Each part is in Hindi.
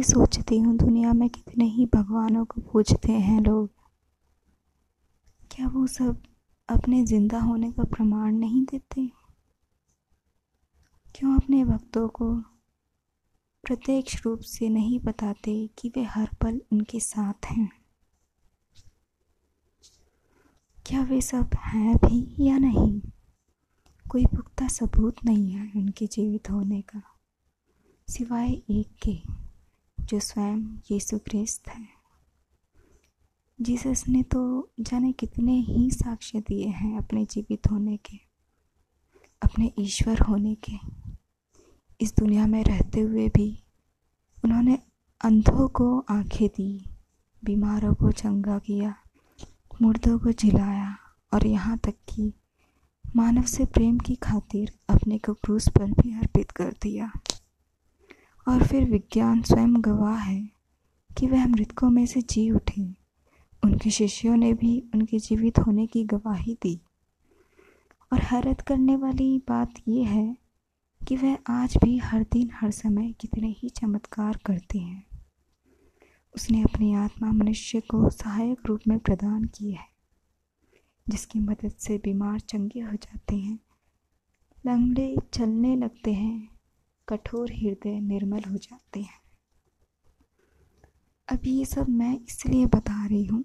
ये सोचती हूँ, दुनिया में कितने ही भगवानों को पूजते हैं लोग। क्या वो सब अपने ज़िंदा होने का प्रमाण नहीं देते? क्यों अपने भक्तों को प्रत्यक्ष रूप से नहीं बताते कि वे हर पल उनके साथ हैं? क्या वे सब हैं भी या नहीं? कोई पुख्ता सबूत नहीं है उनके जीवित होने का, सिवाय एक के। जो स्वयं यीशु क्रिस्त है। जीसस ने तो जाने कितने ही साक्ष्य दिए हैं अपने जीवित होने के, अपने ईश्वर होने के। इस दुनिया में रहते हुए भी उन्होंने अंधों को आँखें दी, बीमारों को चंगा किया, मुर्दों को जिलाया और यहाँ तक कि मानव से प्रेम की खातिर अपने को क्रूस पर भी अर्पित कर दिया। और फिर विज्ञान स्वयं गवाह है कि वह मृतकों में से जी उठे। उनके शिष्यों ने भी उनके जीवित होने की गवाही दी। और हैरत करने वाली बात यह है कि वह आज भी हर दिन, हर समय कितने ही चमत्कार करते हैं। उसने अपनी आत्मा मनुष्य को सहायक रूप में प्रदान की है, जिसकी मदद से बीमार चंगे हो जाते हैं, लंगड़े चलने लगते हैं कठोर हृदय निर्मल हो जाते हैं। अब ये सब मैं इसलिए बता रही हूँ,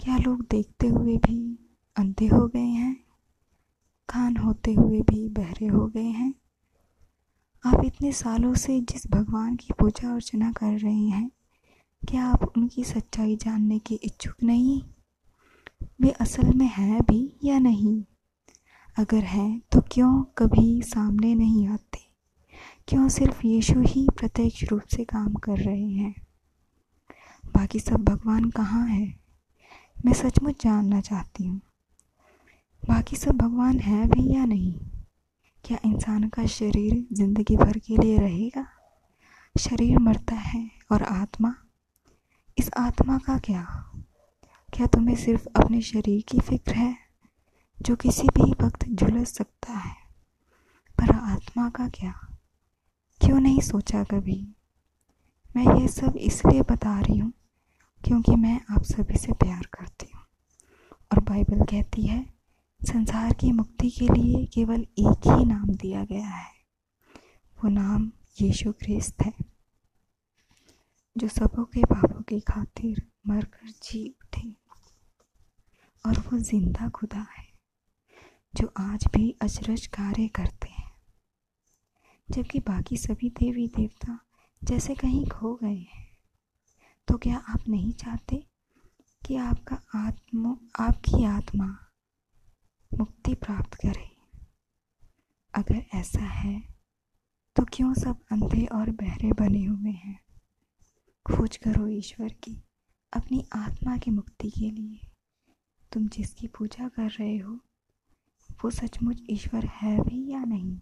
क्या लोग देखते हुए भी अंधे हो गए हैं? कान होते हुए भी बहरे हो गए हैं? आप इतने सालों से जिस भगवान की पूजा अर्चना कर रहे हैं, क्या आप उनकी सच्चाई जानने के इच्छुक नहीं? वे असल में हैं भी या नहीं? अगर हैं तो क्यों कभी सामने नहीं आते? क्यों सिर्फ़ यीशु ही प्रत्यक्ष रूप से काम कर रहे हैं? बाकी सब भगवान कहाँ है? मैं सचमुच जानना चाहती हूँ। बाकी सब भगवान है भी या नहीं? क्या इंसान का शरीर ज़िंदगी भर के लिए रहेगा? शरीर मरता है और आत्मा? इस आत्मा का क्या? क्या तुम्हें सिर्फ़ अपने शरीर की फ़िक्र है, जो किसी भी वक्त झुलस सकता है? पर आत्मा का क्या? क्यों नहीं सोचा कभी? मैं ये सब इसलिए बता रही हूँ क्योंकि मैं आप सभी से प्यार करती हूँ। और बाइबल कहती है, संसार की मुक्ति के लिए केवल एक ही नाम दिया गया है। वो नाम यीशु ख्रिस्त है, जो सबों के पापों की खातिर मर कर जी उठे। और वो ज़िंदा खुदा है, जो आज भी अचरज कार्य करते हैं। जबकि बाकी सभी देवी देवता जैसे कहीं खो गए हैं। तो क्या आप नहीं चाहते कि आपका आत्मा, आपकी आत्मा मुक्ति प्राप्त करे? अगर ऐसा है तो क्यों सब अंधे और बहरे बने हुए हैं? खोज करो ईश्वर की अपनी आत्मा की मुक्ति के लिए। तुम जिसकी पूजा कर रहे हो, वो सचमुच ईश्वर है भी या नहीं?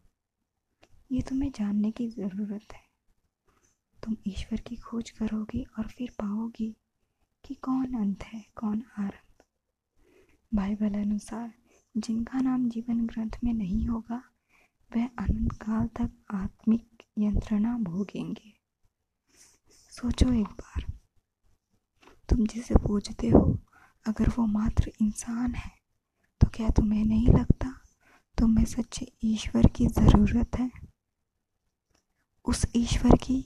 ये तुम्हें जानने की ज़रूरत है। तुम ईश्वर की खोज करोगी और फिर पाओगी कि कौन अंत है, कौन आरंभ। बाइबल अनुसार, जिनका नाम जीवन ग्रंथ में नहीं होगा, वह अनंत काल तक आत्मिक यंत्रणा भोगेंगे। सोचो एक बार, तुम जिसे पूजते हो, अगर वो मात्र इंसान है तो क्या तुम्हें नहीं लगता, तुम्हें सच्चे ईश्वर की ज़रूरत है? उस ईश्वर की,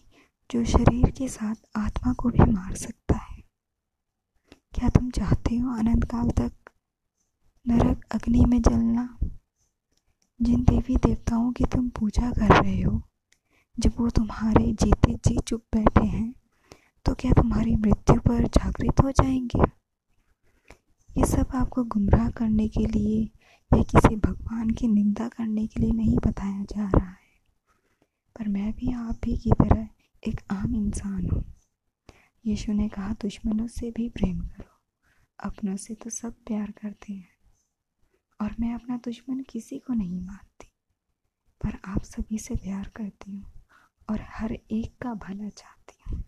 जो शरीर के साथ आत्मा को भी मार सकता है। क्या तुम चाहते हो अनंत काल तक नरक अग्नि में जलना? जिन देवी देवताओं की तुम पूजा कर रहे हो, जब वो तुम्हारे जीते जी चुप बैठे हैं तो क्या तुम्हारी मृत्यु पर जागृत हो जाएँगे? ये सब आपको गुमराह करने के लिए या किसी भगवान की निंदा करने के लिए नहीं बताया जा रहा है। पर मैं भी आप भी की तरह एक आम इंसान हूँ। यीशु ने कहा, दुश्मनों से भी प्रेम करो। अपनों से तो सब प्यार करते हैं। और मैं अपना दुश्मन किसी को नहीं मानती, पर आप सभी से प्यार करती हूँ और हर एक का भला चाहती हूँ।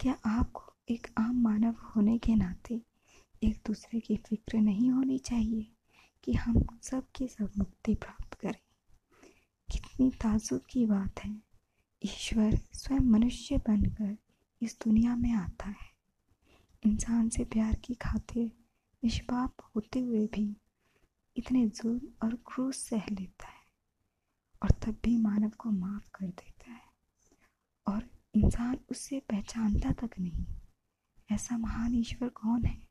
क्या आपको एक आम मानव होने के नाते एक दूसरे की फ़िक्र नहीं होनी चाहिए? कि हम सब के सब मुक्ति प्राप्त करें। कितनी ताजुब की बात है। ईश्वर स्वयं मनुष्य बनकर इस दुनिया में आता है। इंसान से प्यार की खातिर निष्पाप होते हुए भी इतने जुल्म और क्रूस सह लेता है और तब भी मानव को माफ़ कर देता है। और इंसान उससे पहचानता तक नहीं। ऐसा महान ईश्वर कौन है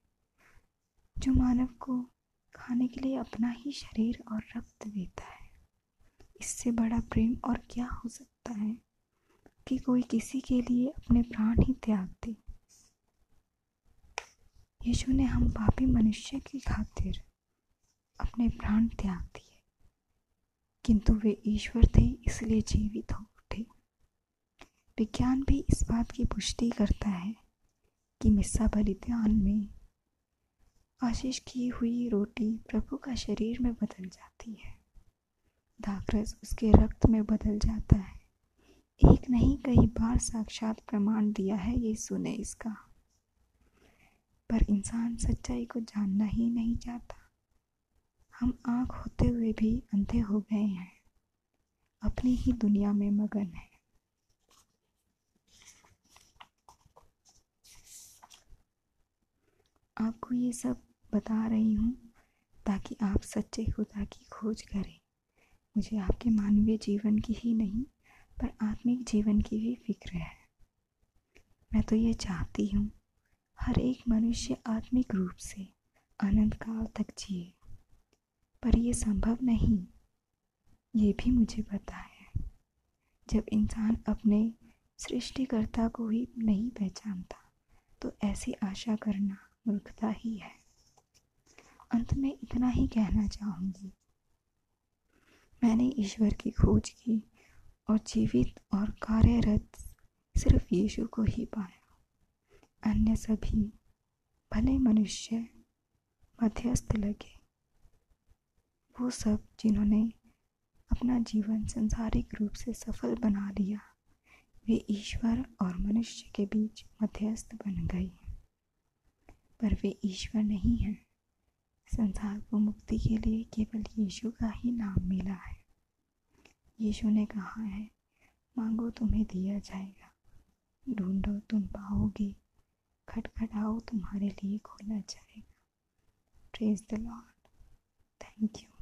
जो मानव को खाने के लिए अपना ही शरीर और रक्त देता है। इससे बड़ा प्रेम और क्या हो सकता है कि कोई किसी के लिए अपने प्राण ही त्याग दे? यीशु ने हम पापी मनुष्य की खातिर अपने प्राण त्याग दिए, किंतु वे ईश्वर थे, इसलिए जीवित हो उठे। विज्ञान भी इस बात की पुष्टि करता है कि मिस्सा बलिदान में आशीष की हुई रोटी प्रभु का शरीर में बदल जाती है। दाखरस उसके रक्त में बदल जाता है। एक नहीं, कई बार साक्षात प्रमाण दिया है ये सुने इसका। पर इंसान सच्चाई को जानना ही नहीं चाहता। हम आँख होते हुए भी अंधे हो गए हैं। अपनी ही दुनिया में मगन है। आपको ये सब बता रही हूँ ताकि आप सच्चे खुदा की खोज करें। मुझे आपके मानवीय जीवन की ही नहीं, पर आत्मिक जीवन की भी फ़िक्र है। मैं तो ये चाहती हूँ, हर एक मनुष्य आत्मिक रूप से अनंत काल तक जिए। पर यह संभव नहीं, ये भी मुझे पता है। जब इंसान अपने सृष्टिकर्ता को ही नहीं पहचानता तो ऐसी आशा करना मूर्खता ही है। अंत में इतना ही कहना चाहूँगी। मैंने ईश्वर की खोज की और जीवित और कार्यरत सिर्फ़ यीशु को ही पाया। अन्य सभी भले मनुष्य, मध्यस्थ लगे, वो सब जिन्होंने अपना जीवन संसारिक रूप से सफल बना लिया, वे ईश्वर और मनुष्य के बीच मध्यस्थ बन गए। पर वे ईश्वर नहीं हैं। संसार को मुक्ति के लिए केवल यीशु का ही नाम मिला है। यीशु ने कहा है, मांगो तुम्हें दिया जाएगा। ढूंढो, तुम पाओगे। खटखटाओ, तुम्हारे लिए खोला जाएगा। Praise the Lord thank you